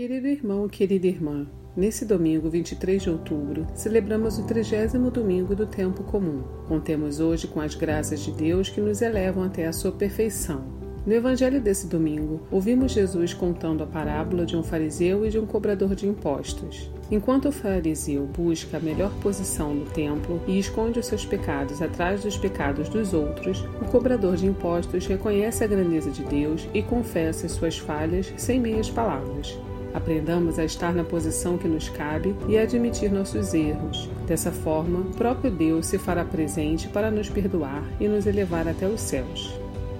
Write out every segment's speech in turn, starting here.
Querido irmão, querida irmã, nesse domingo 23 de outubro, celebramos o trigésimo domingo do tempo comum. Contemos hoje com as graças de Deus que nos elevam até a sua perfeição. No evangelho desse domingo, ouvimos Jesus contando a parábola de um fariseu e de um cobrador de impostos. Enquanto o fariseu busca a melhor posição no templo e esconde os seus pecados atrás dos pecados dos outros, o cobrador de impostos reconhece a grandeza de Deus e confessa as suas falhas sem meias palavras. Aprendamos a estar na posição que nos cabe e a admitir nossos erros. Dessa forma, o próprio Deus se fará presente para nos perdoar e nos elevar até os céus.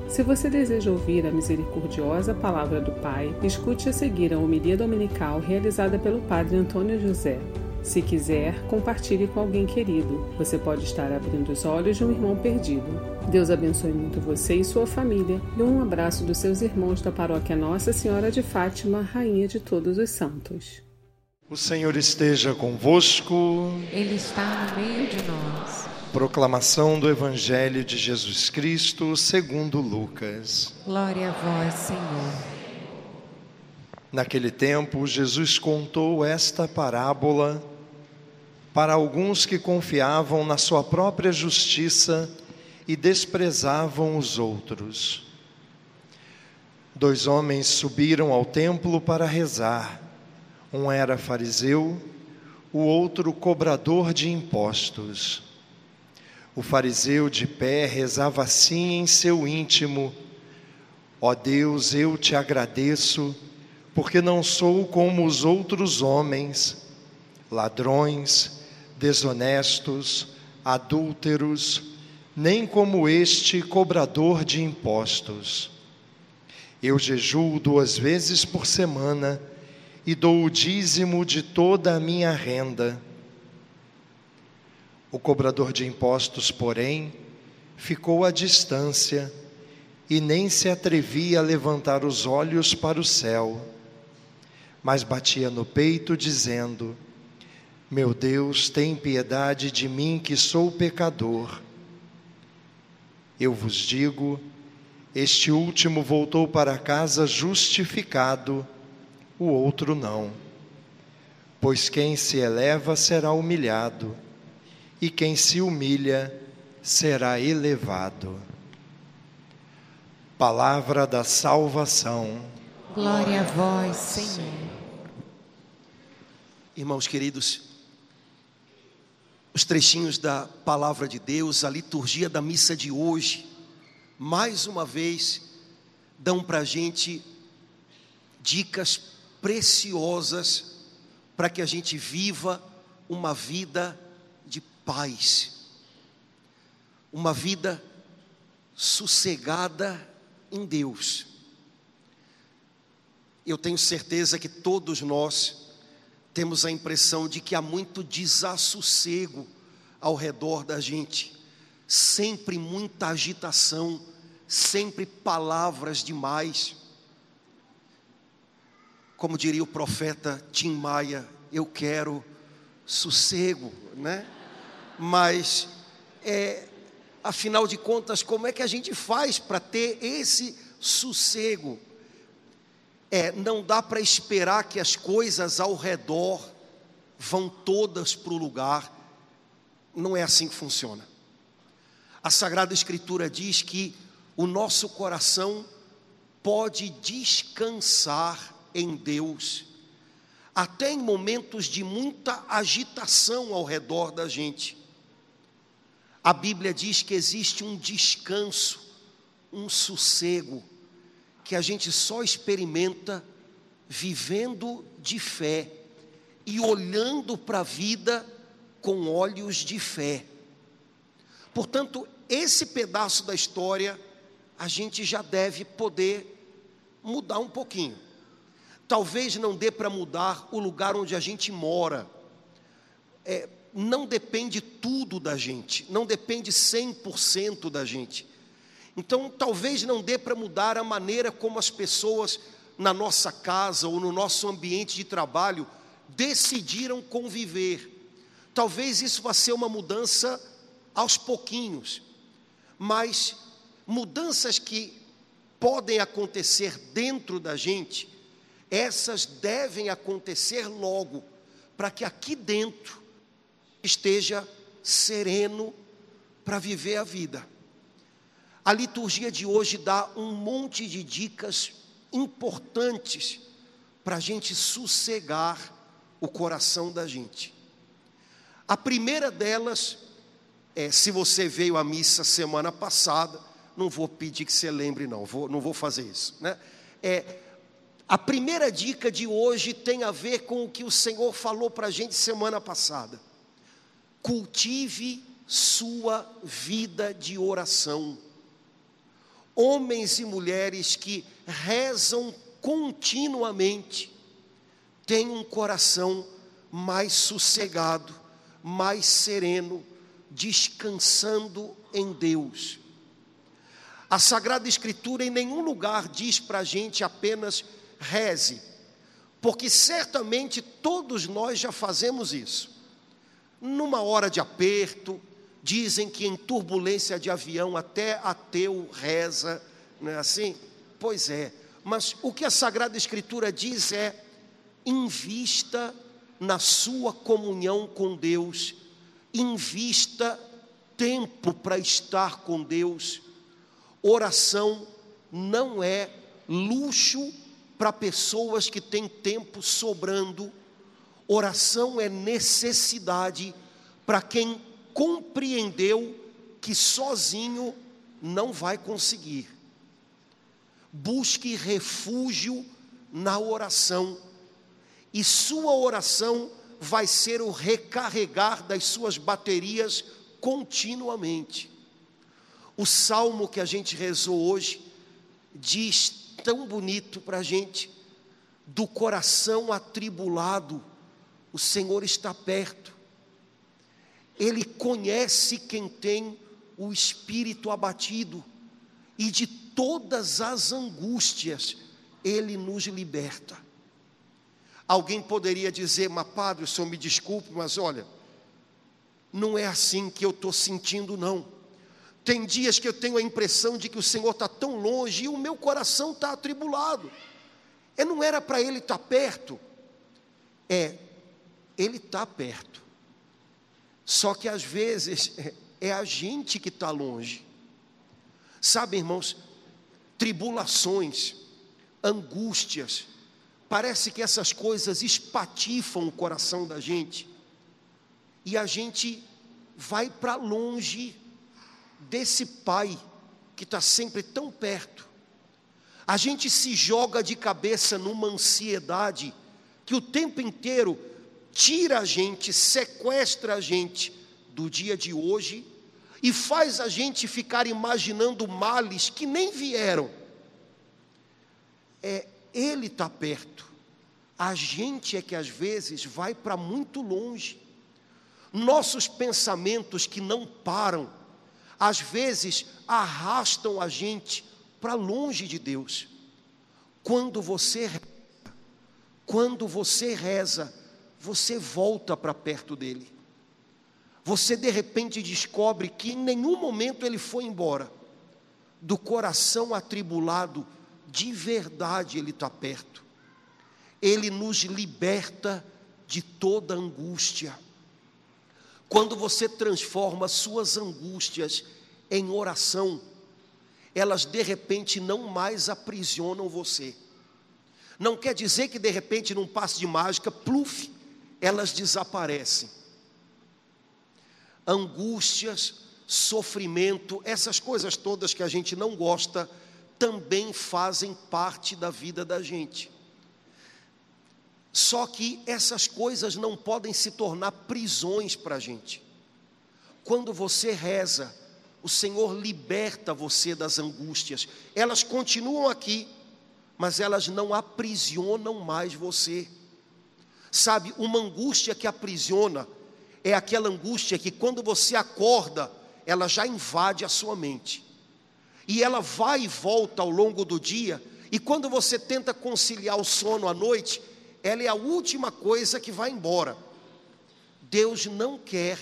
Se você deseja ouvir a misericordiosa palavra do Pai, escute a seguir a homilia dominical realizada pelo Padre Antônio José. Se quiser, compartilhe com alguém querido. Você pode estar abrindo os olhos de um irmão perdido. Deus abençoe muito você e sua família. E um abraço dos seus irmãos da paróquia Nossa Senhora de Fátima, Rainha de Todos os Santos. O Senhor esteja convosco. Ele está no meio de nós. Proclamação do Evangelho de Jesus Cristo, segundo Lucas. Glória a vós, Senhor. Naquele tempo, Jesus contou esta parábola para alguns que confiavam na sua própria justiça e desprezavam os outros. Dois homens subiram ao templo para rezar. Um era fariseu, o outro cobrador de impostos. O fariseu de pé rezava assim em seu íntimo: Ó Deus, eu te agradeço, porque não sou como os outros homens, ladrões, desonestos, adúlteros, nem como este cobrador de impostos. Eu jejuo duas vezes por semana e dou o dízimo de toda a minha renda. O cobrador de impostos, porém, ficou à distância e nem se atrevia a levantar os olhos para o céu, mas batia no peito, dizendo: meu Deus, tem piedade de mim que sou pecador. Eu vos digo, este último voltou para casa justificado, o outro não. Pois quem se eleva será humilhado, e quem se humilha será elevado. Palavra da salvação. Glória a vós, Senhor. Irmãos queridos, os trechinhos da palavra de Deus, a liturgia da missa de hoje, mais uma vez, dão para a gente dicas preciosas para que a gente viva uma vida de paz, uma vida sossegada em Deus. Eu tenho certeza que todos nós, temos a impressão de que há muito desassossego ao redor da gente, sempre muita agitação, sempre palavras demais. Como diria o profeta Tim Maia, eu quero sossego, né? Mas, é, afinal de contas, como é que a gente faz para ter esse sossego? É, não dá para esperar que as coisas ao redor vão todas para o lugar. Não é assim que funciona. A Sagrada Escritura diz que o nosso coração pode descansar em Deus, até em momentos de muita agitação ao redor da gente. A Bíblia diz que existe um descanso, um sossego, que a gente só experimenta vivendo de fé e olhando para a vida com olhos de fé. Portanto, esse pedaço da história a gente já deve poder mudar um pouquinho. Talvez não dê para mudar o lugar onde a gente mora. É, não depende tudo da gente, não depende 100% da gente. Então, talvez não dê para mudar a maneira como as pessoas na nossa casa ou no nosso ambiente de trabalho decidiram conviver. Talvez isso vá ser uma mudança aos pouquinhos, mas mudanças que podem acontecer dentro da gente essas devem acontecer logo, para que aqui dentro esteja sereno para viver a vida. A liturgia de hoje dá um monte de dicas importantes para a gente sossegar o coração da gente. A primeira delas é: se você veio à missa semana passada, não vou pedir que você lembre, não, vou, não vou fazer isso, né? É, a primeira dica de hoje tem a ver com o que o Senhor falou para a gente semana passada. Cultive sua vida de oração. Homens e mulheres que rezam continuamente têm um coração mais sossegado, mais sereno, descansando em Deus. A Sagrada Escritura em nenhum lugar diz para a gente apenas reze, porque certamente todos nós já fazemos isso. Numa hora de aperto, dizem que em turbulência de avião até ateu reza, não é assim? Pois é, mas o que a Sagrada Escritura diz é: invista na sua comunhão com Deus, invista tempo para estar com Deus. Oração não é luxo para pessoas que têm tempo sobrando, oração é necessidade para quem compreendeu que sozinho não vai conseguir. Busque refúgio na oração, e sua oração vai ser o recarregar das suas baterias continuamente. O salmo que a gente rezou hoje diz tão bonito para a gente: do coração atribulado, o Senhor está perto. Ele conhece quem tem o espírito abatido, e de todas as angústias, Ele nos liberta. Alguém poderia dizer, mas padre, o senhor me desculpe, mas olha, não é assim que eu estou sentindo, não. Tem dias que eu tenho a impressão de que o Senhor está tão longe e o meu coração está atribulado. É, não era para Ele estar tá perto. É, Ele está perto. Só que às vezes é, a gente que está longe. Sabe, irmãos, tribulações, angústias, parece que essas coisas espatifam o coração da gente. E a gente vai para longe desse pai que está sempre tão perto. A gente se joga de cabeça numa ansiedade que o tempo inteiro tira a gente, sequestra a gente do dia de hoje e faz a gente ficar imaginando males que nem vieram. É, ele está perto. A gente é que às vezes vai para muito longe. Nossos pensamentos que não param às vezes arrastam a gente para longe de Deus. Quando você quando você reza, você volta para perto dele. Você de repente descobre que em nenhum momento ele foi embora. Do coração atribulado, de verdade ele está perto. Ele nos liberta de toda angústia. Quando você transforma suas angústias em oração, elas de repente não mais aprisionam você. Não quer dizer que de repente, num passe de mágica, pluf, elas desaparecem. Angústias, sofrimento, essas coisas todas que a gente não gosta, também fazem parte da vida da gente. Só que essas coisas não podem se tornar prisões para a gente. Quando você reza, o Senhor liberta você das angústias. Elas continuam aqui, mas elas não aprisionam mais você. Sabe, uma angústia que aprisiona é aquela angústia que quando você acorda, ela já invade a sua mente. E ela vai e volta ao longo do dia, e quando você tenta conciliar o sono à noite, ela é a última coisa que vai embora. Deus não quer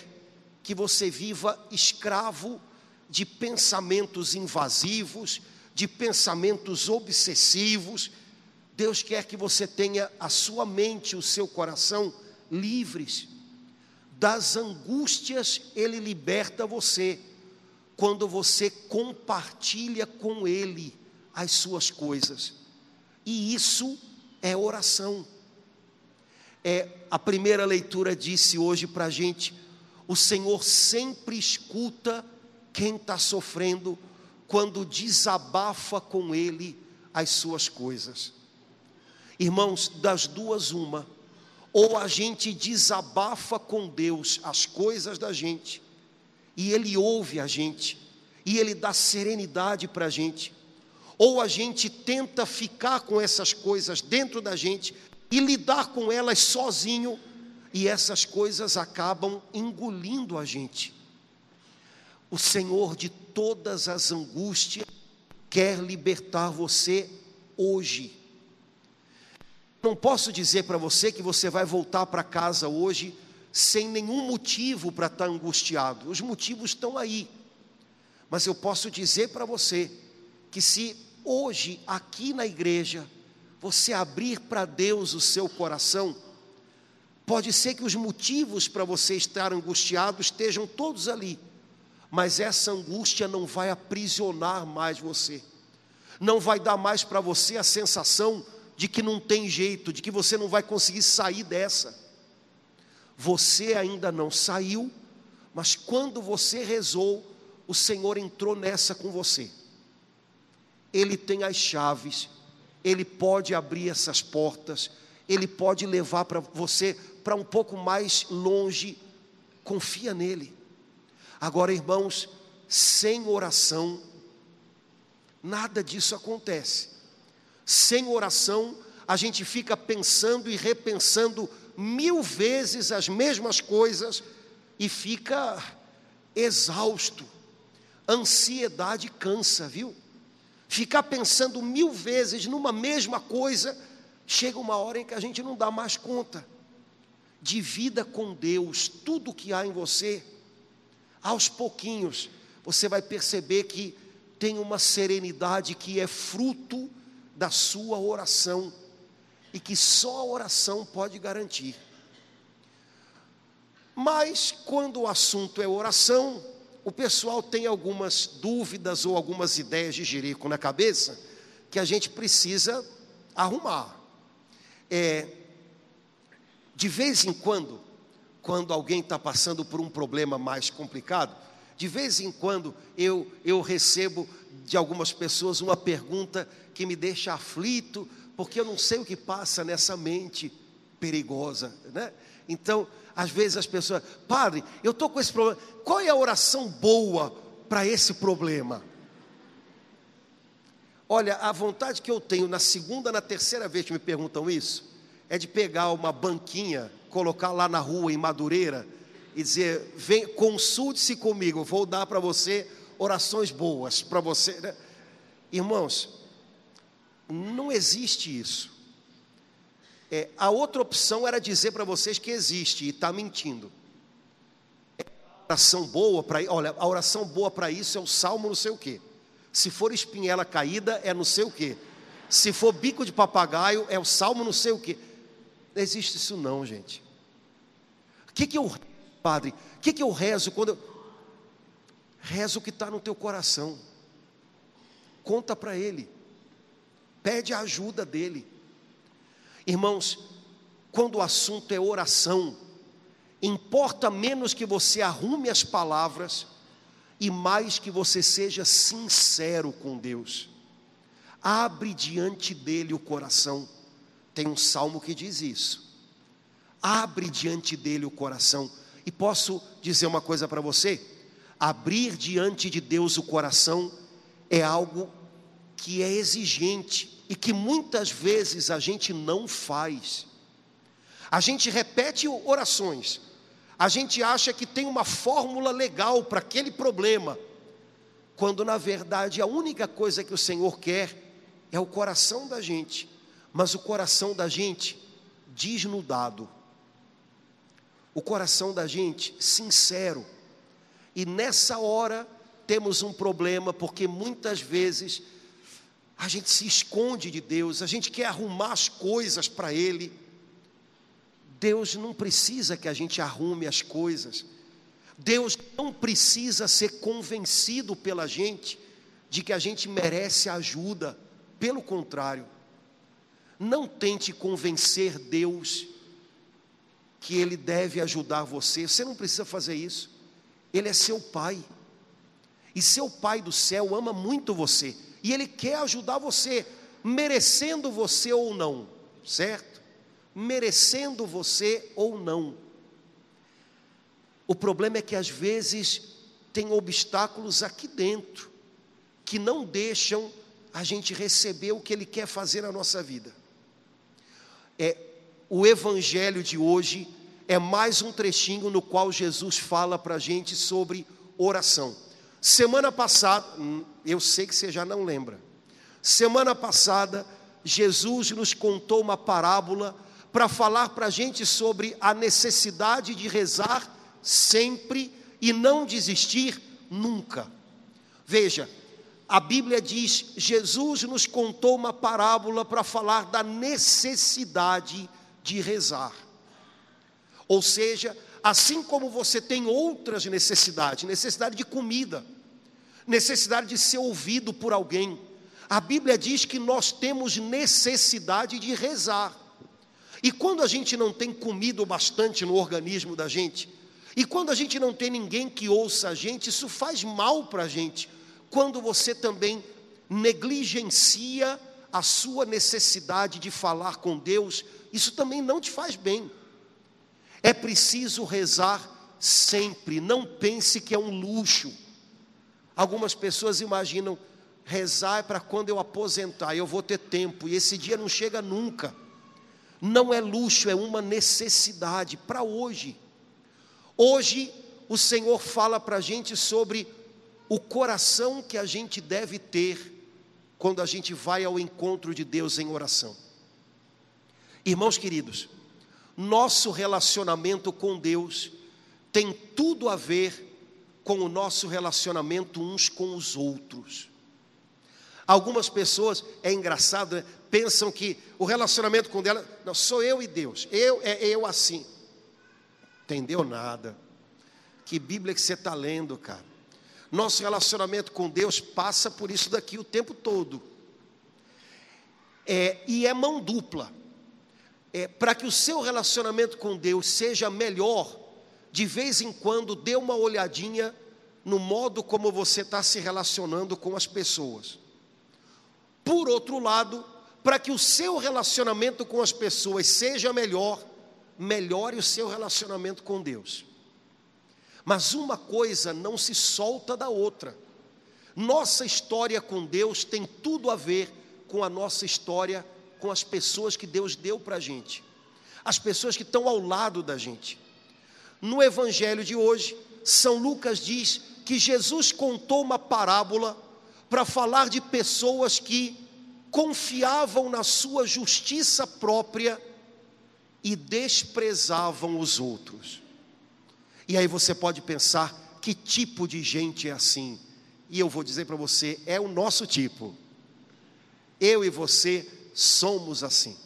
que você viva escravo de pensamentos invasivos, de pensamentos obsessivos. Deus quer que você tenha a sua mente, o seu coração livres. Das angústias, Ele liberta você quando você compartilha com Ele as suas coisas. E isso é oração. É a primeira leitura disse hoje para a gente: o Senhor sempre escuta quem está sofrendo quando desabafa com Ele as suas coisas. Irmãos, das duas, uma, ou a gente desabafa com Deus as coisas da gente, e Ele ouve a gente, e Ele dá serenidade para a gente, ou a gente tenta ficar com essas coisas dentro da gente e lidar com elas sozinho, e essas coisas acabam engolindo a gente. O Senhor de todas as angústias quer libertar você hoje. Não posso dizer para você que você vai voltar para casa hoje sem nenhum motivo para estar angustiado. Os motivos estão aí. Mas eu posso dizer para você que se hoje aqui na igreja você abrir para Deus o seu coração, pode ser que os motivos para você estar angustiado estejam todos ali, mas essa angústia não vai aprisionar mais você, não vai dar mais para você a sensação de que não tem jeito, de que você não vai conseguir sair dessa. Você ainda não saiu, mas quando você rezou, o Senhor entrou nessa com você. Ele tem as chaves, ele pode abrir essas portas, ele pode levar para você para um pouco mais longe. Confia nele. Agora, irmãos, sem oração, nada disso acontece. Sem oração, a gente fica pensando e repensando mil vezes as mesmas coisas e fica exausto. Ansiedade cansa, viu? Ficar pensando mil vezes numa mesma coisa, chega uma hora em que a gente não dá mais conta. Divida com Deus tudo que há em você. Aos pouquinhos, você vai perceber que tem uma serenidade que é fruto da sua oração e que só a oração pode garantir. Mas quando o assunto é oração, o pessoal tem algumas dúvidas ou algumas ideias de jerico na cabeça que a gente precisa arrumar. É, de vez em quando, quando alguém está passando por um problema mais complicado, de vez em quando eu, eu recebo de algumas pessoas uma pergunta que me deixa aflito, porque eu não sei o que passa nessa mente perigosa, né? Então, às vezes as pessoas, padre, eu estou com esse problema, qual é a oração boa para esse problema? Olha, a vontade que eu tenho na segunda, na terceira vez que me perguntam isso, é de pegar uma banquinha, colocar lá na rua, em Madureira, e dizer: vem, consulte-se comigo, vou dar para você orações boas para você. Né? Irmãos, não existe isso. É, a outra opção era dizer para vocês que existe e está mentindo. A oração boa para olha, a oração boa para isso é o salmo não sei o quê. Se for espinhela caída, é não sei o quê. Se for bico de papagaio, é o salmo não sei o quê. Não existe isso não, gente. O que, que eu, padre, o que, que eu rezo quando eu. Rezo o que está no teu coração. Conta para ele pede a ajuda dele. Irmãos, quando o assunto é oração, importa menos que você arrume as palavras e mais que você seja sincero com Deus. Abre diante dele o coração. Tem um salmo que diz isso. Abre diante dele o coração. E posso dizer uma coisa para você? Abrir diante de Deus o coração é algo que é exigente e que muitas vezes a gente não faz. A gente repete orações, a gente acha que tem uma fórmula legal para aquele problema, quando na verdade a única coisa que o Senhor quer é o coração da gente, mas o coração da gente desnudado, o coração da gente sincero, e nessa hora temos um problema, porque muitas vezes a gente se esconde de Deus, a gente quer arrumar as coisas para Ele. Deus não precisa que a gente arrume as coisas. Deus não precisa ser convencido pela gente de que a gente merece ajuda. Pelo contrário, não tente convencer Deus que Ele deve ajudar você. Você não precisa fazer isso. Ele é seu Pai. E seu Pai do céu ama muito você e Ele quer ajudar você, merecendo você ou não, certo? Merecendo você ou não. O problema é que às vezes tem obstáculos aqui dentro que não deixam a gente receber o que Ele quer fazer na nossa vida. É o Evangelho de hoje é mais um trechinho no qual Jesus fala para a gente sobre oração. Semana passada, hum, eu sei que você já não lembra. Semana passada, Jesus nos contou uma parábola para falar para a gente sobre a necessidade de rezar sempre e não desistir nunca. Veja, a Bíblia diz: Jesus nos contou uma parábola para falar da necessidade de rezar. Ou seja, assim como você tem outras necessidades, necessidade de comida, necessidade de ser ouvido por alguém. A Bíblia diz que nós temos necessidade de rezar. E quando a gente não tem comido bastante no organismo da gente, e quando a gente não tem ninguém que ouça a gente, isso faz mal para a gente. Quando você também negligencia a sua necessidade de falar com Deus, isso também não te faz bem. É preciso rezar sempre, não pense que é um luxo. Algumas pessoas imaginam rezar é para quando eu aposentar, eu vou ter tempo, e esse dia não chega nunca. Não é luxo, é uma necessidade para hoje. Hoje, o Senhor fala para a gente sobre o coração que a gente deve ter quando a gente vai ao encontro de Deus em oração. Irmãos queridos, nosso relacionamento com Deus tem tudo a ver com o nosso relacionamento uns com os outros. Algumas pessoas, é engraçado, né, pensam que o relacionamento com Deus, não, sou eu e Deus, eu é eu assim. Entendeu nada. Que Bíblia que você está lendo, cara? Nosso relacionamento com Deus passa por isso daqui o tempo todo. É, e é mão dupla. É, Para que o seu relacionamento com Deus seja melhor, de vez em quando dê uma olhadinha no modo como você está se relacionando com as pessoas. Por outro lado, para que o seu relacionamento com as pessoas seja melhor, melhore o seu relacionamento com Deus. Mas uma coisa não se solta da outra. Nossa história com Deus tem tudo a ver com a nossa história com as pessoas que Deus deu para a gente, as pessoas que estão ao lado da gente. No Evangelho de hoje, São Lucas diz que Jesus contou uma parábola para falar de pessoas que confiavam na sua justiça própria e desprezavam os outros. E aí você pode pensar: que tipo de gente é assim? E eu vou dizer para você: é o nosso tipo. Eu e você somos assim.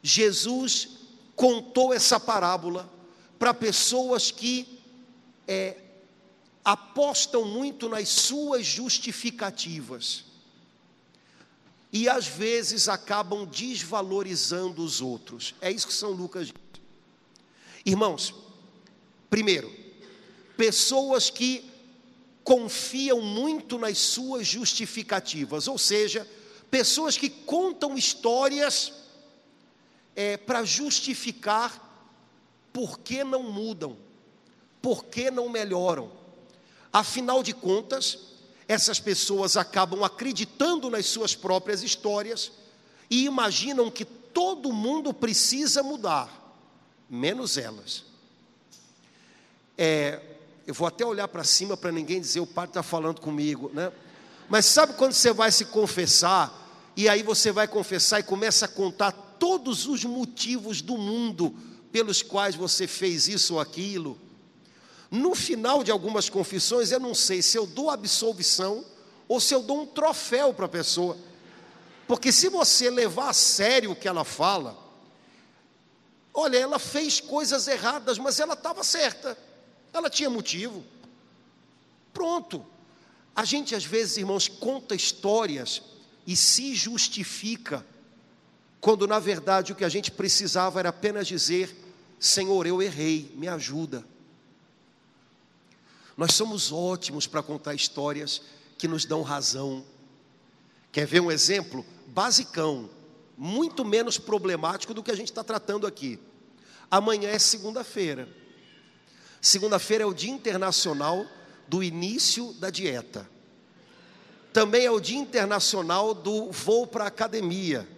Jesus contou essa parábola para pessoas que é, apostam muito nas suas justificativas e às vezes acabam desvalorizando os outros. É isso que São Lucas diz. Irmãos, primeiro, pessoas que confiam muito nas suas justificativas, ou seja, pessoas que contam histórias é, para justificar por que não mudam, por que não melhoram. Afinal de contas, essas pessoas acabam acreditando nas suas próprias histórias e imaginam que todo mundo precisa mudar, menos elas. É, eu vou até olhar para cima para ninguém dizer o padre está falando comigo, né? Mas sabe quando você vai se confessar e aí você vai confessar e começa a contar todos os motivos do mundo pelos quais você fez isso ou aquilo? No final de algumas confissões, eu não sei se eu dou absolvição ou se eu dou um troféu para a pessoa. Porque se você levar a sério o que ela fala, olha, ela fez coisas erradas, mas ela estava certa, ela tinha motivo. Pronto. A gente às vezes, irmãos, conta histórias e se justifica, quando na verdade o que a gente precisava era apenas dizer: Senhor, eu errei, me ajuda. Nós somos ótimos para contar histórias que nos dão razão. Quer ver um exemplo? Basicão, muito menos problemático do que a gente está tratando aqui. Amanhã é segunda-feira. Segunda-feira é o Dia Internacional do Início da Dieta. Também é o Dia Internacional do Voo para a Academia.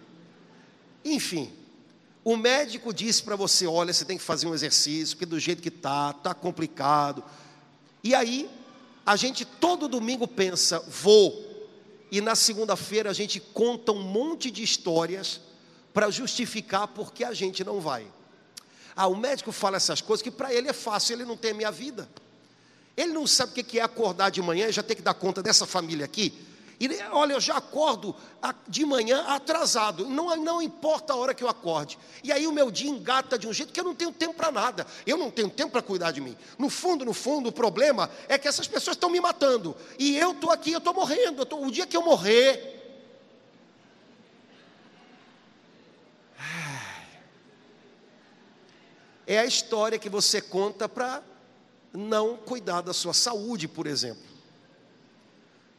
Enfim, o médico disse para você: olha, você tem que fazer um exercício, porque do jeito que está, está complicado. E aí, a gente todo domingo pensa, vou. E na segunda-feira a gente conta um monte de histórias para justificar porque a gente não vai. Ah, o médico fala essas coisas que para ele é fácil, ele não tem a minha vida. Ele não sabe o que é acordar de manhã e já ter que dar conta dessa família aqui. E olha, eu já acordo de manhã atrasado, não, não importa a hora que eu acorde. E aí o meu dia engata de um jeito que eu não tenho tempo para nada. Eu não tenho tempo para cuidar de mim. No fundo, no fundo, o problema é que essas pessoas estão me matando. E eu estou aqui, eu estou morrendo. Eu tô, o dia que eu morrer. É a história que você conta para não cuidar da sua saúde, por exemplo.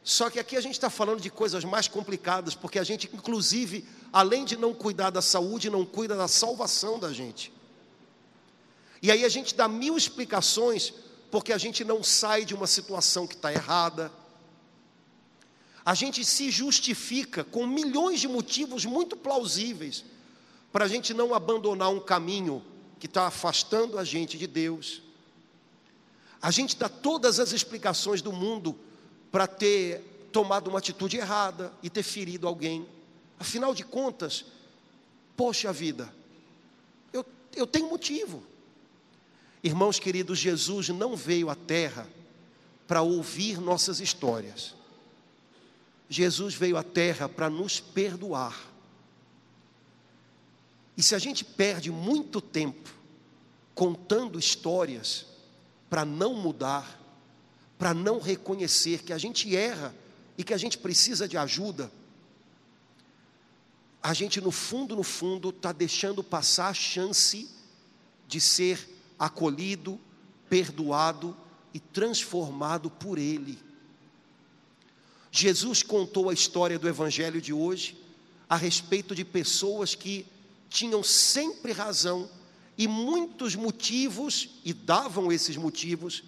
Só que aqui a gente está falando de coisas mais complicadas, porque a gente, inclusive, além de não cuidar da saúde, não cuida da salvação da gente. E aí a gente dá mil explicações porque a gente não sai de uma situação que está errada. A gente se justifica com milhões de motivos muito plausíveis para a gente não abandonar um caminho que está afastando a gente de Deus. A gente dá todas as explicações do mundo para ter tomado uma atitude errada e ter ferido alguém. Afinal de contas, poxa vida, eu, eu tenho motivo. Irmãos queridos, Jesus não veio à terra para ouvir nossas histórias. Jesus veio à terra para nos perdoar. E se a gente perde muito tempo contando histórias para não mudar, para não reconhecer que a gente erra e que a gente precisa de ajuda, a gente no fundo, no fundo, está deixando passar a chance de ser acolhido, perdoado e transformado por Ele. Jesus contou a história do Evangelho de hoje a respeito de pessoas que tinham sempre razão e muitos motivos, e davam esses motivos,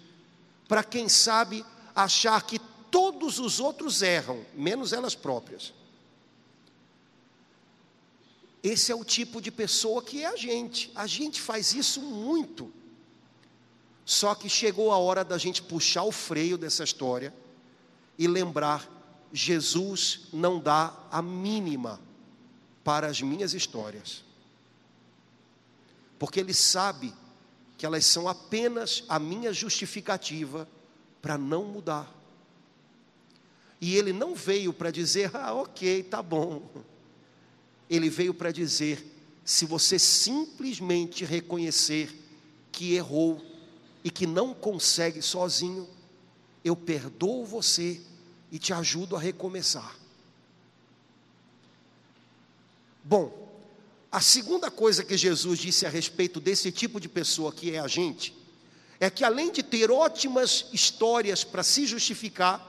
para quem sabe achar que todos os outros erram, menos elas próprias. Esse é o tipo de pessoa que é a gente. A gente faz isso muito. Só que chegou a hora da gente puxar o freio dessa história e lembrar: Jesus não dá a mínima para as minhas histórias porque Ele sabe que elas são apenas a minha justificativa para não mudar. E Ele não veio para dizer, ah, ok, tá bom. Ele veio para dizer: se você simplesmente reconhecer que errou e que não consegue sozinho, eu perdoo você e te ajudo a recomeçar. Bom, a segunda coisa que Jesus disse a respeito desse tipo de pessoa que é a gente, é que além de ter ótimas histórias para se justificar,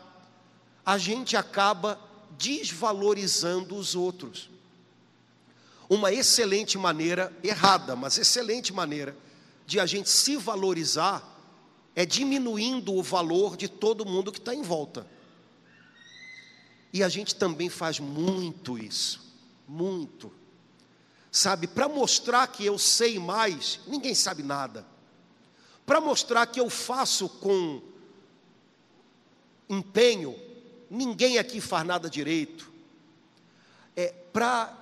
a gente acaba desvalorizando os outros. Uma excelente maneira, errada, mas excelente maneira, de a gente se valorizar é diminuindo o valor de todo mundo que está em volta. E a gente também faz muito isso, muito. Sabe, para mostrar que eu sei mais, ninguém sabe nada. Para mostrar que eu faço com empenho, ninguém aqui faz nada direito. É para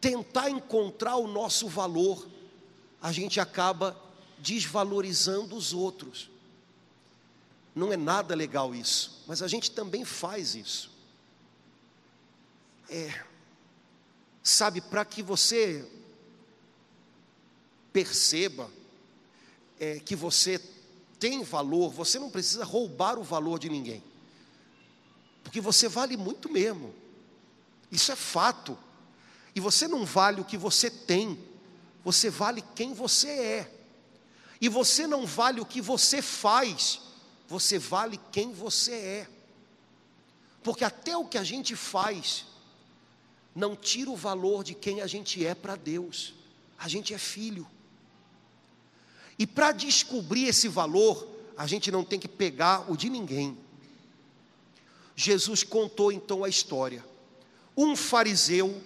tentar encontrar o nosso valor, a gente acaba desvalorizando os outros. Não é nada legal isso, mas a gente também faz isso. é, sabe, para que você perceba é, que você tem valor, você não precisa roubar o valor de ninguém, porque você vale muito mesmo, isso é fato, e você não vale o que você tem, você vale quem você é, e você não vale o que você faz, você vale quem você é, porque até o que a gente faz, não tira o valor de quem a gente é para Deus, a gente é filho. E para descobrir esse valor, a gente não tem que pegar o de ninguém. Jesus contou então a história. Um fariseu,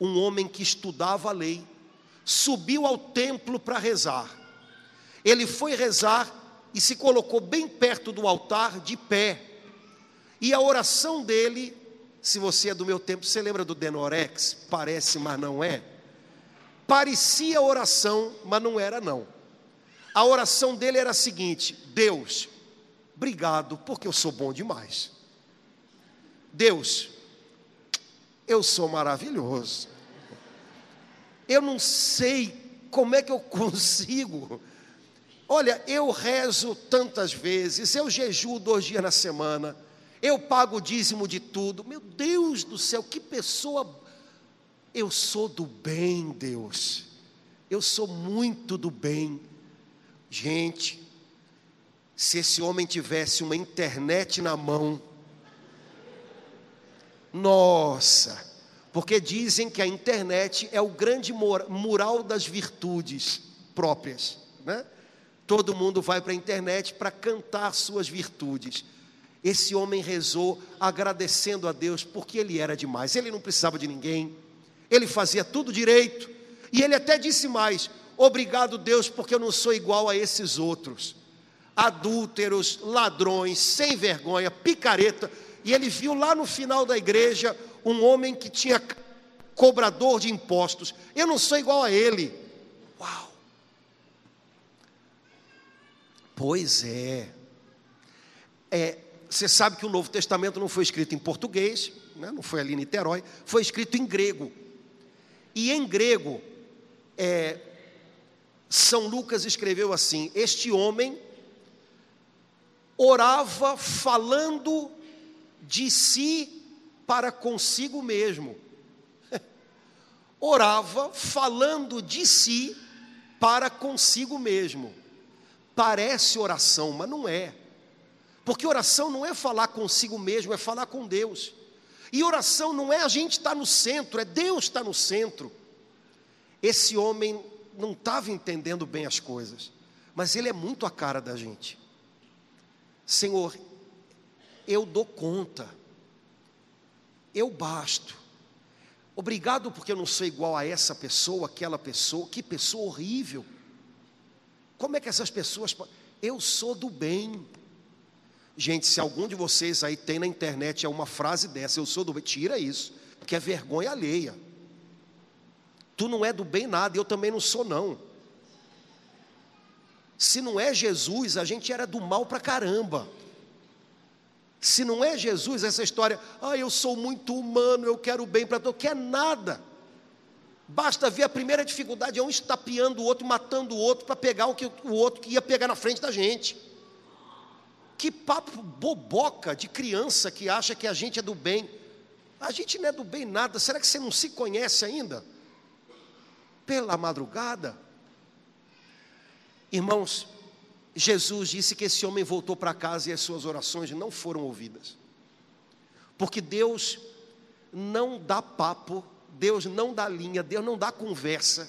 um homem que estudava a lei, subiu ao templo para rezar. Ele foi rezar e se colocou bem perto do altar, de pé. E a oração dele, se você é do meu tempo, você lembra do Denorex? Parece, mas não é. Parecia oração, mas não era não. A oração dele era a seguinte: Deus, obrigado, porque eu sou bom demais. Deus, eu sou maravilhoso. Eu não sei como é que eu consigo. Olha, eu rezo tantas vezes, eu jejuo dois dias na semana, eu pago o dízimo de tudo. Meu Deus do céu, que pessoa. Eu sou do bem, Deus. Eu sou muito do bem. Gente, se esse homem tivesse uma internet na mão, nossa, porque dizem que a internet é o grande mural das virtudes próprias, né? Todo mundo vai para a internet para cantar suas virtudes. Esse homem rezou agradecendo a Deus porque ele era demais, ele não precisava de ninguém, ele fazia tudo direito, e ele até disse mais: Obrigado, Deus, porque eu não sou igual a esses outros. Adúlteros, ladrões, sem vergonha, picareta. E ele viu lá no final da igreja um homem que tinha cobrador de impostos. Eu não sou igual a ele. Uau! Pois é. É, você sabe que o Novo Testamento não foi escrito em português, né? não foi ali em Niterói, foi escrito em grego. E em grego, é, são Lucas escreveu assim: Este homem orava falando de si para consigo mesmo. orava falando de si para consigo mesmo. Parece oração, mas não é. Porque oração não é falar consigo mesmo, é falar com Deus. E oração não é a gente estar tá no centro, é Deus estar tá no centro. Esse homem não estava entendendo bem as coisas, mas ele é muito a cara da gente. Senhor, eu dou conta, eu basto. Obrigado porque eu não sou igual a essa pessoa, aquela pessoa, que pessoa horrível. Como é que essas pessoas. Eu sou do bem. Gente, se algum de vocês aí tem na internet é uma frase dessa, eu sou do bem, tira isso, porque é vergonha alheia. Tu não é do bem nada, eu também não sou não. Se não é Jesus, a gente era do mal para caramba. Se não é Jesus, essa história, ah, eu sou muito humano, eu quero bem para todo, quer nada. Basta ver a primeira dificuldade, é um estapeando o outro, matando o outro para pegar o que o outro que ia pegar na frente da gente. Que papo boboca de criança que acha que a gente é do bem. A gente não é do bem nada. Será que você não se conhece ainda? pela madrugada. Irmãos, Jesus disse que esse homem voltou para casa e as suas orações não foram ouvidas. Porque Deus não dá papo, Deus não dá linha, Deus não dá conversa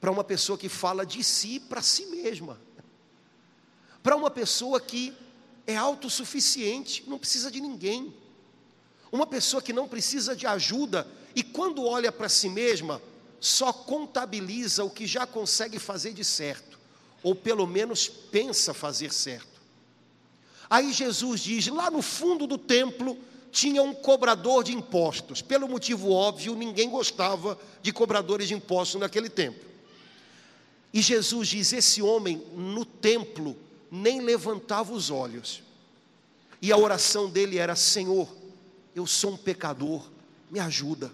para uma pessoa que fala de si para si mesma. Para uma pessoa que é autossuficiente, não precisa de ninguém. Uma pessoa que não precisa de ajuda e quando olha para si mesma, só contabiliza o que já consegue fazer de certo, ou pelo menos pensa fazer certo. Aí Jesus diz: lá no fundo do templo tinha um cobrador de impostos. Pelo motivo óbvio, ninguém gostava de cobradores de impostos naquele tempo. E Jesus diz: esse homem no templo nem levantava os olhos. E a oração dele era: Senhor, eu sou um pecador, me ajuda.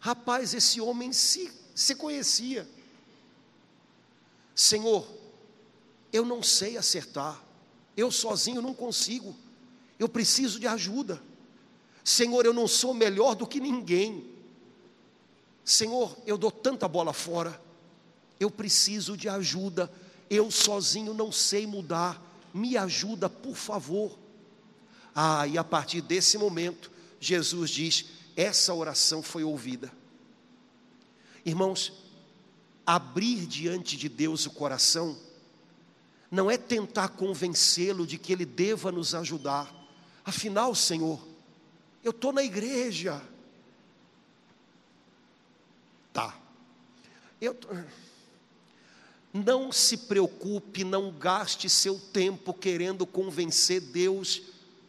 Rapaz, esse homem se, se conhecia. Senhor, eu não sei acertar, eu sozinho não consigo, eu preciso de ajuda. Senhor, eu não sou melhor do que ninguém. Senhor, eu dou tanta bola fora, eu preciso de ajuda, eu sozinho não sei mudar, me ajuda, por favor. Ah, e a partir desse momento, Jesus diz: essa oração foi ouvida. Irmãos, abrir diante de Deus o coração não é tentar convencê-lo de que ele deva nos ajudar. Afinal, Senhor, eu estou na igreja. Tá. Eu, não se preocupe, não gaste seu tempo querendo convencer Deus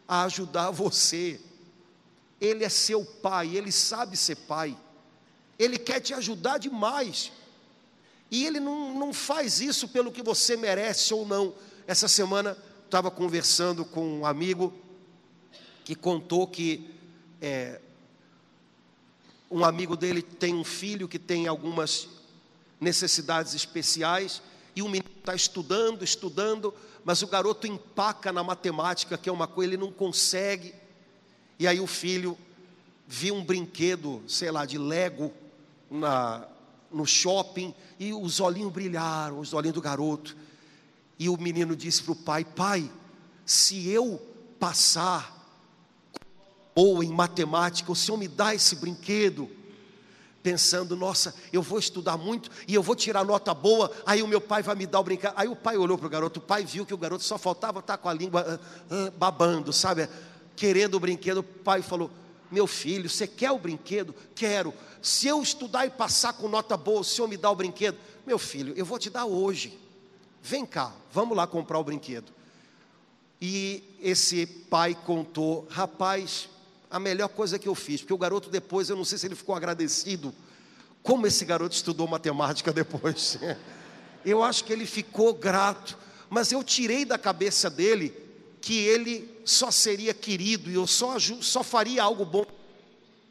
a ajudar você. Ele é seu pai, ele sabe ser pai. Ele quer te ajudar demais. E ele não, não faz isso pelo que você merece ou não. Essa semana estava conversando com um amigo que contou que é, um amigo dele tem um filho que tem algumas necessidades especiais e o menino está estudando, estudando, mas o garoto empaca na matemática, que é uma coisa, ele não consegue. E aí o filho viu um brinquedo, sei lá, de Lego na, no shopping e os olhinhos brilharam, os olhinhos do garoto. E o menino disse para o pai: Pai, se eu passar ou em matemática, o senhor me dá esse brinquedo? Pensando, nossa, eu vou estudar muito e eu vou tirar nota boa, aí o meu pai vai me dar o brinquedo. Aí o pai olhou para o garoto, o pai viu que o garoto só faltava estar com a língua ah, ah, babando, sabe? Querendo o brinquedo. O pai falou: Meu filho, você quer o brinquedo? Quero. Se eu estudar e passar com nota boa, o senhor me dá o brinquedo? Meu filho, eu vou te dar hoje. Vem cá, vamos lá comprar o brinquedo. E esse pai contou: Rapaz, a melhor coisa que eu fiz, porque o garoto depois, eu não sei se ele ficou agradecido, como esse garoto estudou matemática depois. Eu acho que ele ficou grato, mas eu tirei da cabeça dele que ele só seria querido e eu só, só faria algo bom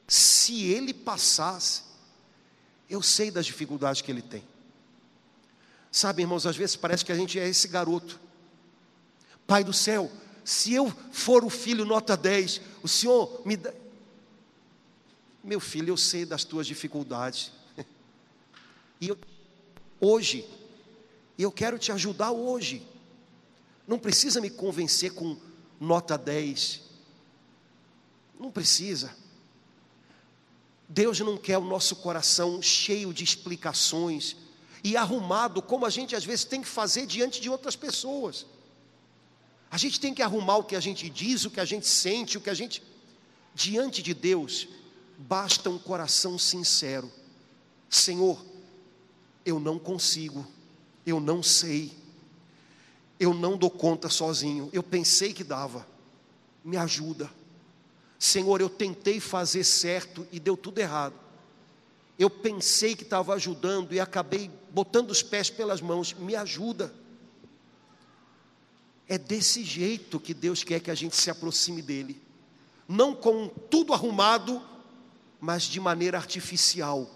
se ele passasse. Eu sei das dificuldades que ele tem. Sabe, irmãos, às vezes parece que a gente é esse garoto. Pai do céu, se eu for o filho nota 10, o Senhor me dá. Meu filho, eu sei das tuas dificuldades. E eu, hoje, eu quero te ajudar hoje. Não precisa me convencer com nota 10. Não precisa. Deus não quer o nosso coração cheio de explicações e arrumado, como a gente às vezes tem que fazer diante de outras pessoas. A gente tem que arrumar o que a gente diz, o que a gente sente, o que a gente. Diante de Deus, basta um coração sincero. Senhor, eu não consigo, eu não sei, eu não dou conta sozinho. Eu pensei que dava, me ajuda. Senhor, eu tentei fazer certo e deu tudo errado. Eu pensei que estava ajudando e acabei botando os pés pelas mãos, me ajuda. É desse jeito que Deus quer que a gente se aproxime dEle. Não com tudo arrumado, mas de maneira artificial.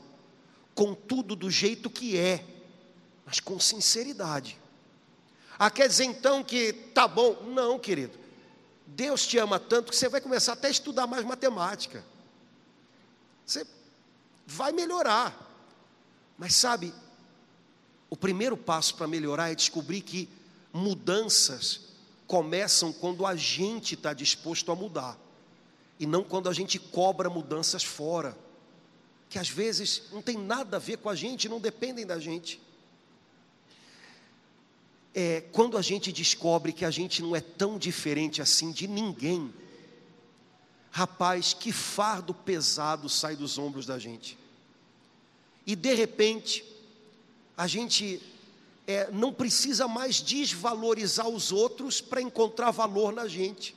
Com tudo do jeito que é, mas com sinceridade. Ah, quer dizer então que tá bom? Não, querido. Deus te ama tanto que você vai começar até a estudar mais matemática. Você vai melhorar. Mas sabe, o primeiro passo para melhorar é descobrir que mudanças começam quando a gente está disposto a mudar, e não quando a gente cobra mudanças fora, que às vezes não tem nada a ver com a gente, não dependem da gente. É, quando a gente descobre que a gente não é tão diferente assim de ninguém, rapaz, que fardo pesado sai dos ombros da gente. E de repente, a gente é, não precisa mais desvalorizar os outros para encontrar valor na gente.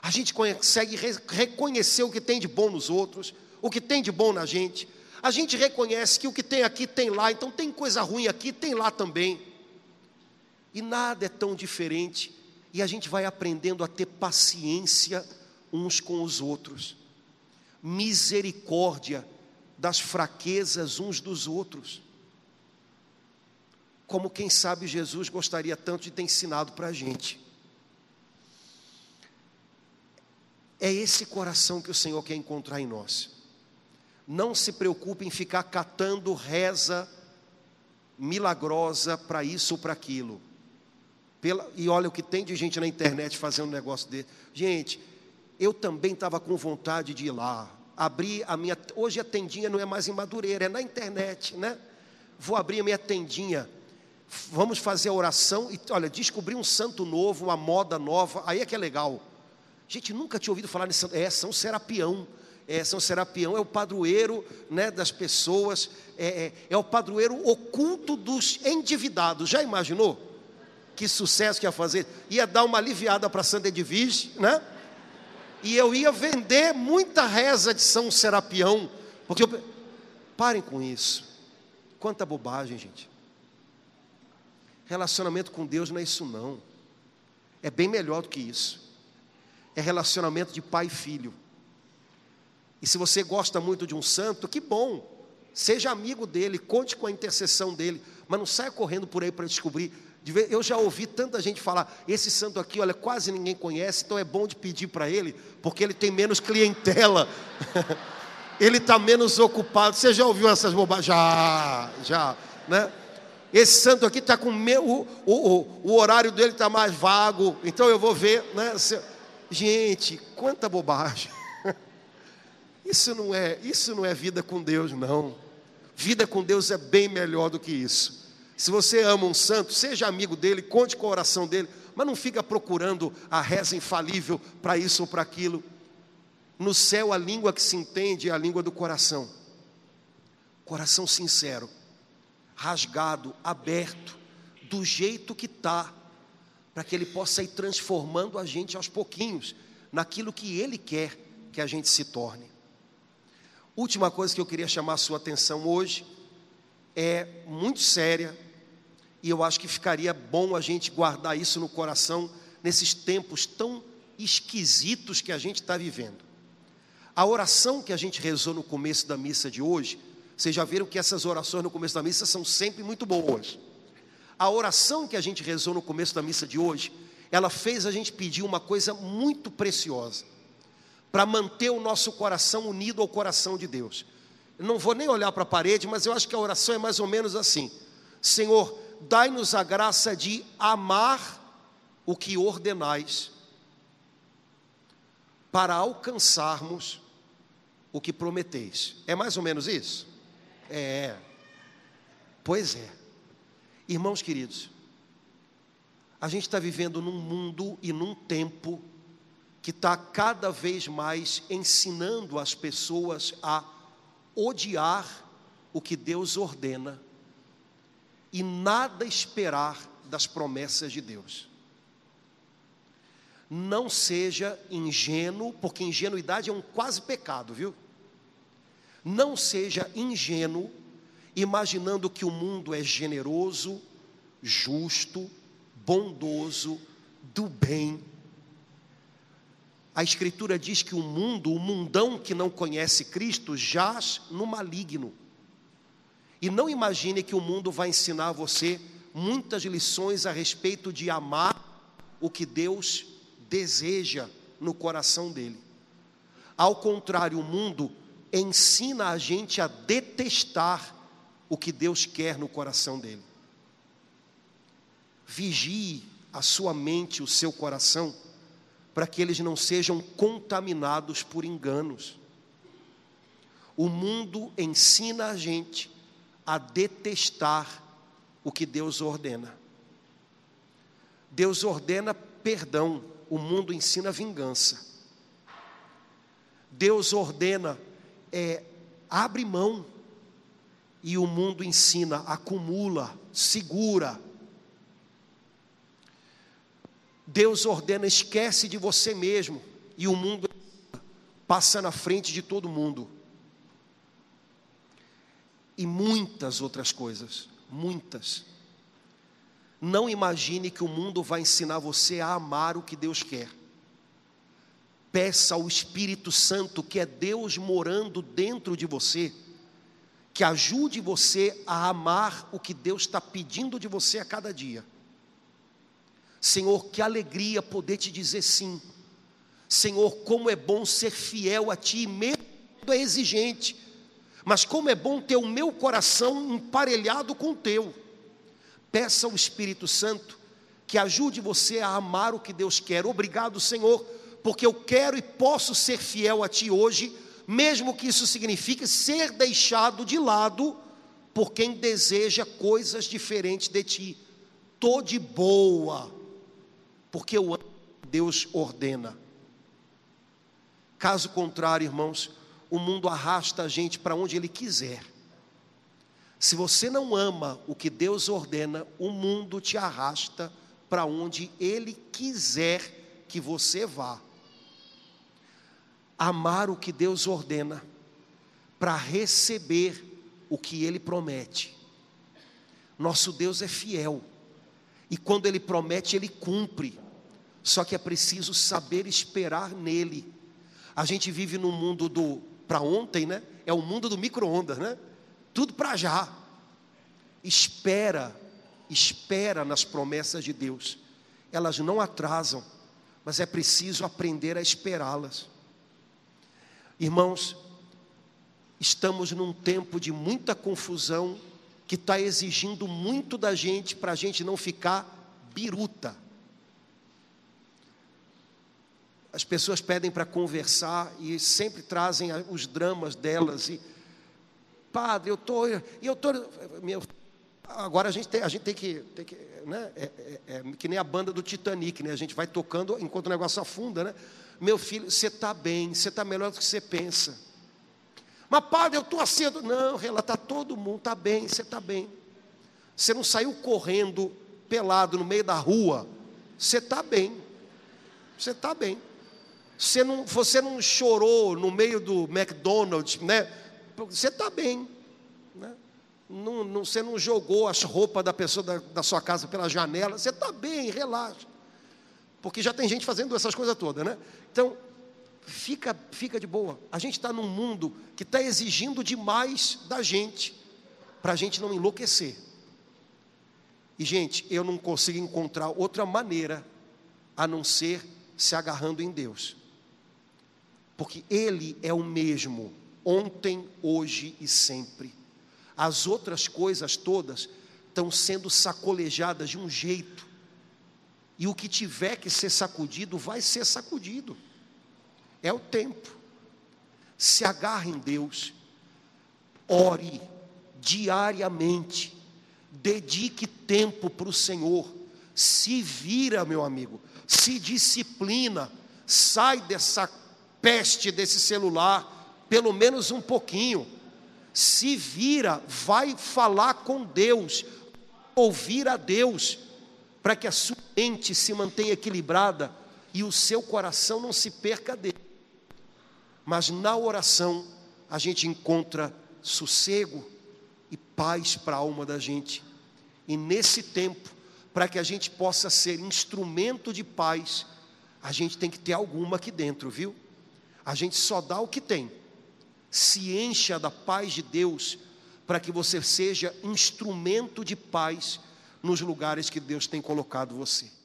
A gente consegue re reconhecer o que tem de bom nos outros, o que tem de bom na gente. A gente reconhece que o que tem aqui tem lá, então tem coisa ruim aqui, tem lá também. E nada é tão diferente, e a gente vai aprendendo a ter paciência uns com os outros. misericórdia das fraquezas uns dos outros. Como quem sabe Jesus gostaria tanto de ter ensinado para a gente. É esse coração que o Senhor quer encontrar em nós. Não se preocupe em ficar catando reza milagrosa para isso ou para aquilo. Pela, e olha o que tem de gente na internet fazendo um negócio desse. Gente, eu também estava com vontade de ir lá. Abrir a minha. Hoje a tendinha não é mais em Madureira, é na internet, né? Vou abrir a minha tendinha. Vamos fazer a oração e, olha, descobrir um santo novo, uma moda nova, aí é que é legal. Gente, nunca tinha ouvido falar nesse. É São Serapião. É, São Serapião é o padroeiro né, das pessoas, é, é, é o padroeiro oculto dos endividados. Já imaginou? Que sucesso que ia fazer? Ia dar uma aliviada para Santa Edvige, né? E eu ia vender muita reza de São Serapião, porque eu... parem com isso. Quanta bobagem, gente. Relacionamento com Deus não é isso não. É bem melhor do que isso. É relacionamento de pai e filho. E se você gosta muito de um santo, que bom. Seja amigo dele, conte com a intercessão dele, mas não saia correndo por aí para descobrir. Eu já ouvi tanta gente falar: esse santo aqui, olha, quase ninguém conhece, então é bom de pedir para ele, porque ele tem menos clientela, ele está menos ocupado. Você já ouviu essas bobagens? Já, já, né? Esse santo aqui está com meu, o, o, o horário dele está mais vago, então eu vou ver, né? Gente, quanta bobagem. Isso não é, isso não é vida com Deus, não. Vida com Deus é bem melhor do que isso. Se você ama um santo, seja amigo dele, conte com a oração dele, mas não fica procurando a reza infalível para isso ou para aquilo. No céu, a língua que se entende é a língua do coração. Coração sincero, rasgado, aberto, do jeito que está, para que ele possa ir transformando a gente aos pouquinhos naquilo que ele quer que a gente se torne. Última coisa que eu queria chamar a sua atenção hoje é muito séria e eu acho que ficaria bom a gente guardar isso no coração nesses tempos tão esquisitos que a gente está vivendo. A oração que a gente rezou no começo da missa de hoje, vocês já viram que essas orações no começo da missa são sempre muito boas. A oração que a gente rezou no começo da missa de hoje, ela fez a gente pedir uma coisa muito preciosa para manter o nosso coração unido ao coração de Deus. Eu não vou nem olhar para a parede, mas eu acho que a oração é mais ou menos assim: Senhor, dai-nos a graça de amar o que ordenais, para alcançarmos o que prometeis. É mais ou menos isso? É. Pois é. Irmãos queridos, a gente está vivendo num mundo e num tempo que está cada vez mais ensinando as pessoas a odiar o que Deus ordena e nada esperar das promessas de Deus. Não seja ingênuo, porque ingenuidade é um quase pecado, viu? Não seja ingênuo imaginando que o mundo é generoso, justo, bondoso, do bem a Escritura diz que o mundo, o mundão que não conhece Cristo, jaz no maligno. E não imagine que o mundo vai ensinar você muitas lições a respeito de amar o que Deus deseja no coração dele. Ao contrário, o mundo ensina a gente a detestar o que Deus quer no coração dele. Vigie a sua mente, o seu coração para que eles não sejam contaminados por enganos. O mundo ensina a gente a detestar o que Deus ordena. Deus ordena perdão, o mundo ensina vingança. Deus ordena é, abre mão e o mundo ensina acumula, segura, Deus ordena, esquece de você mesmo, e o mundo passa na frente de todo mundo. E muitas outras coisas, muitas. Não imagine que o mundo vai ensinar você a amar o que Deus quer. Peça ao Espírito Santo, que é Deus morando dentro de você, que ajude você a amar o que Deus está pedindo de você a cada dia. Senhor, que alegria poder te dizer sim. Senhor, como é bom ser fiel a Ti, mesmo é exigente, mas como é bom ter o meu coração emparelhado com o teu. Peça ao Espírito Santo que ajude você a amar o que Deus quer. Obrigado, Senhor, porque eu quero e posso ser fiel a Ti hoje, mesmo que isso signifique ser deixado de lado por quem deseja coisas diferentes de Ti. Tô de boa, porque eu amo Deus ordena. Caso contrário, irmãos, o mundo arrasta a gente para onde ele quiser. Se você não ama o que Deus ordena, o mundo te arrasta para onde ele quiser que você vá. Amar o que Deus ordena para receber o que ele promete. Nosso Deus é fiel. E quando ele promete, ele cumpre. Só que é preciso saber esperar nele. A gente vive num mundo do para ontem, né? É o mundo do micro-ondas, né? Tudo para já. Espera, espera nas promessas de Deus. Elas não atrasam, mas é preciso aprender a esperá-las. Irmãos, estamos num tempo de muita confusão que está exigindo muito da gente para a gente não ficar biruta. As pessoas pedem para conversar e sempre trazem os dramas delas e padre, eu tô, eu tô, meu, agora a gente tem, a gente tem que, tem que né, é, é, é, que nem a banda do Titanic, né? A gente vai tocando enquanto o negócio afunda, né? Meu filho, você está bem, você está melhor do que você pensa. Mas padre, eu estou assim, não, relata todo mundo está bem, você está bem. Você não saiu correndo pelado no meio da rua, você está bem, você está bem. Você não, você não chorou no meio do McDonald's, né? Você está bem. Né? Não, não, você não jogou as roupas da pessoa da, da sua casa pela janela. Você está bem, relaxa. Porque já tem gente fazendo essas coisas todas, né? Então, fica, fica de boa. A gente está num mundo que está exigindo demais da gente, para a gente não enlouquecer. E, gente, eu não consigo encontrar outra maneira a não ser se agarrando em Deus porque Ele é o mesmo, ontem, hoje e sempre. As outras coisas todas estão sendo sacolejadas de um jeito, e o que tiver que ser sacudido, vai ser sacudido. É o tempo. Se agarre em Deus, ore diariamente, dedique tempo para o Senhor, se vira, meu amigo, se disciplina, sai dessa peste desse celular, pelo menos um pouquinho. Se vira, vai falar com Deus, ouvir a Deus, para que a sua mente se mantenha equilibrada e o seu coração não se perca dele. Mas na oração a gente encontra sossego e paz para a alma da gente. E nesse tempo, para que a gente possa ser instrumento de paz, a gente tem que ter alguma aqui dentro, viu? A gente só dá o que tem. Se encha da paz de Deus, para que você seja instrumento de paz nos lugares que Deus tem colocado você.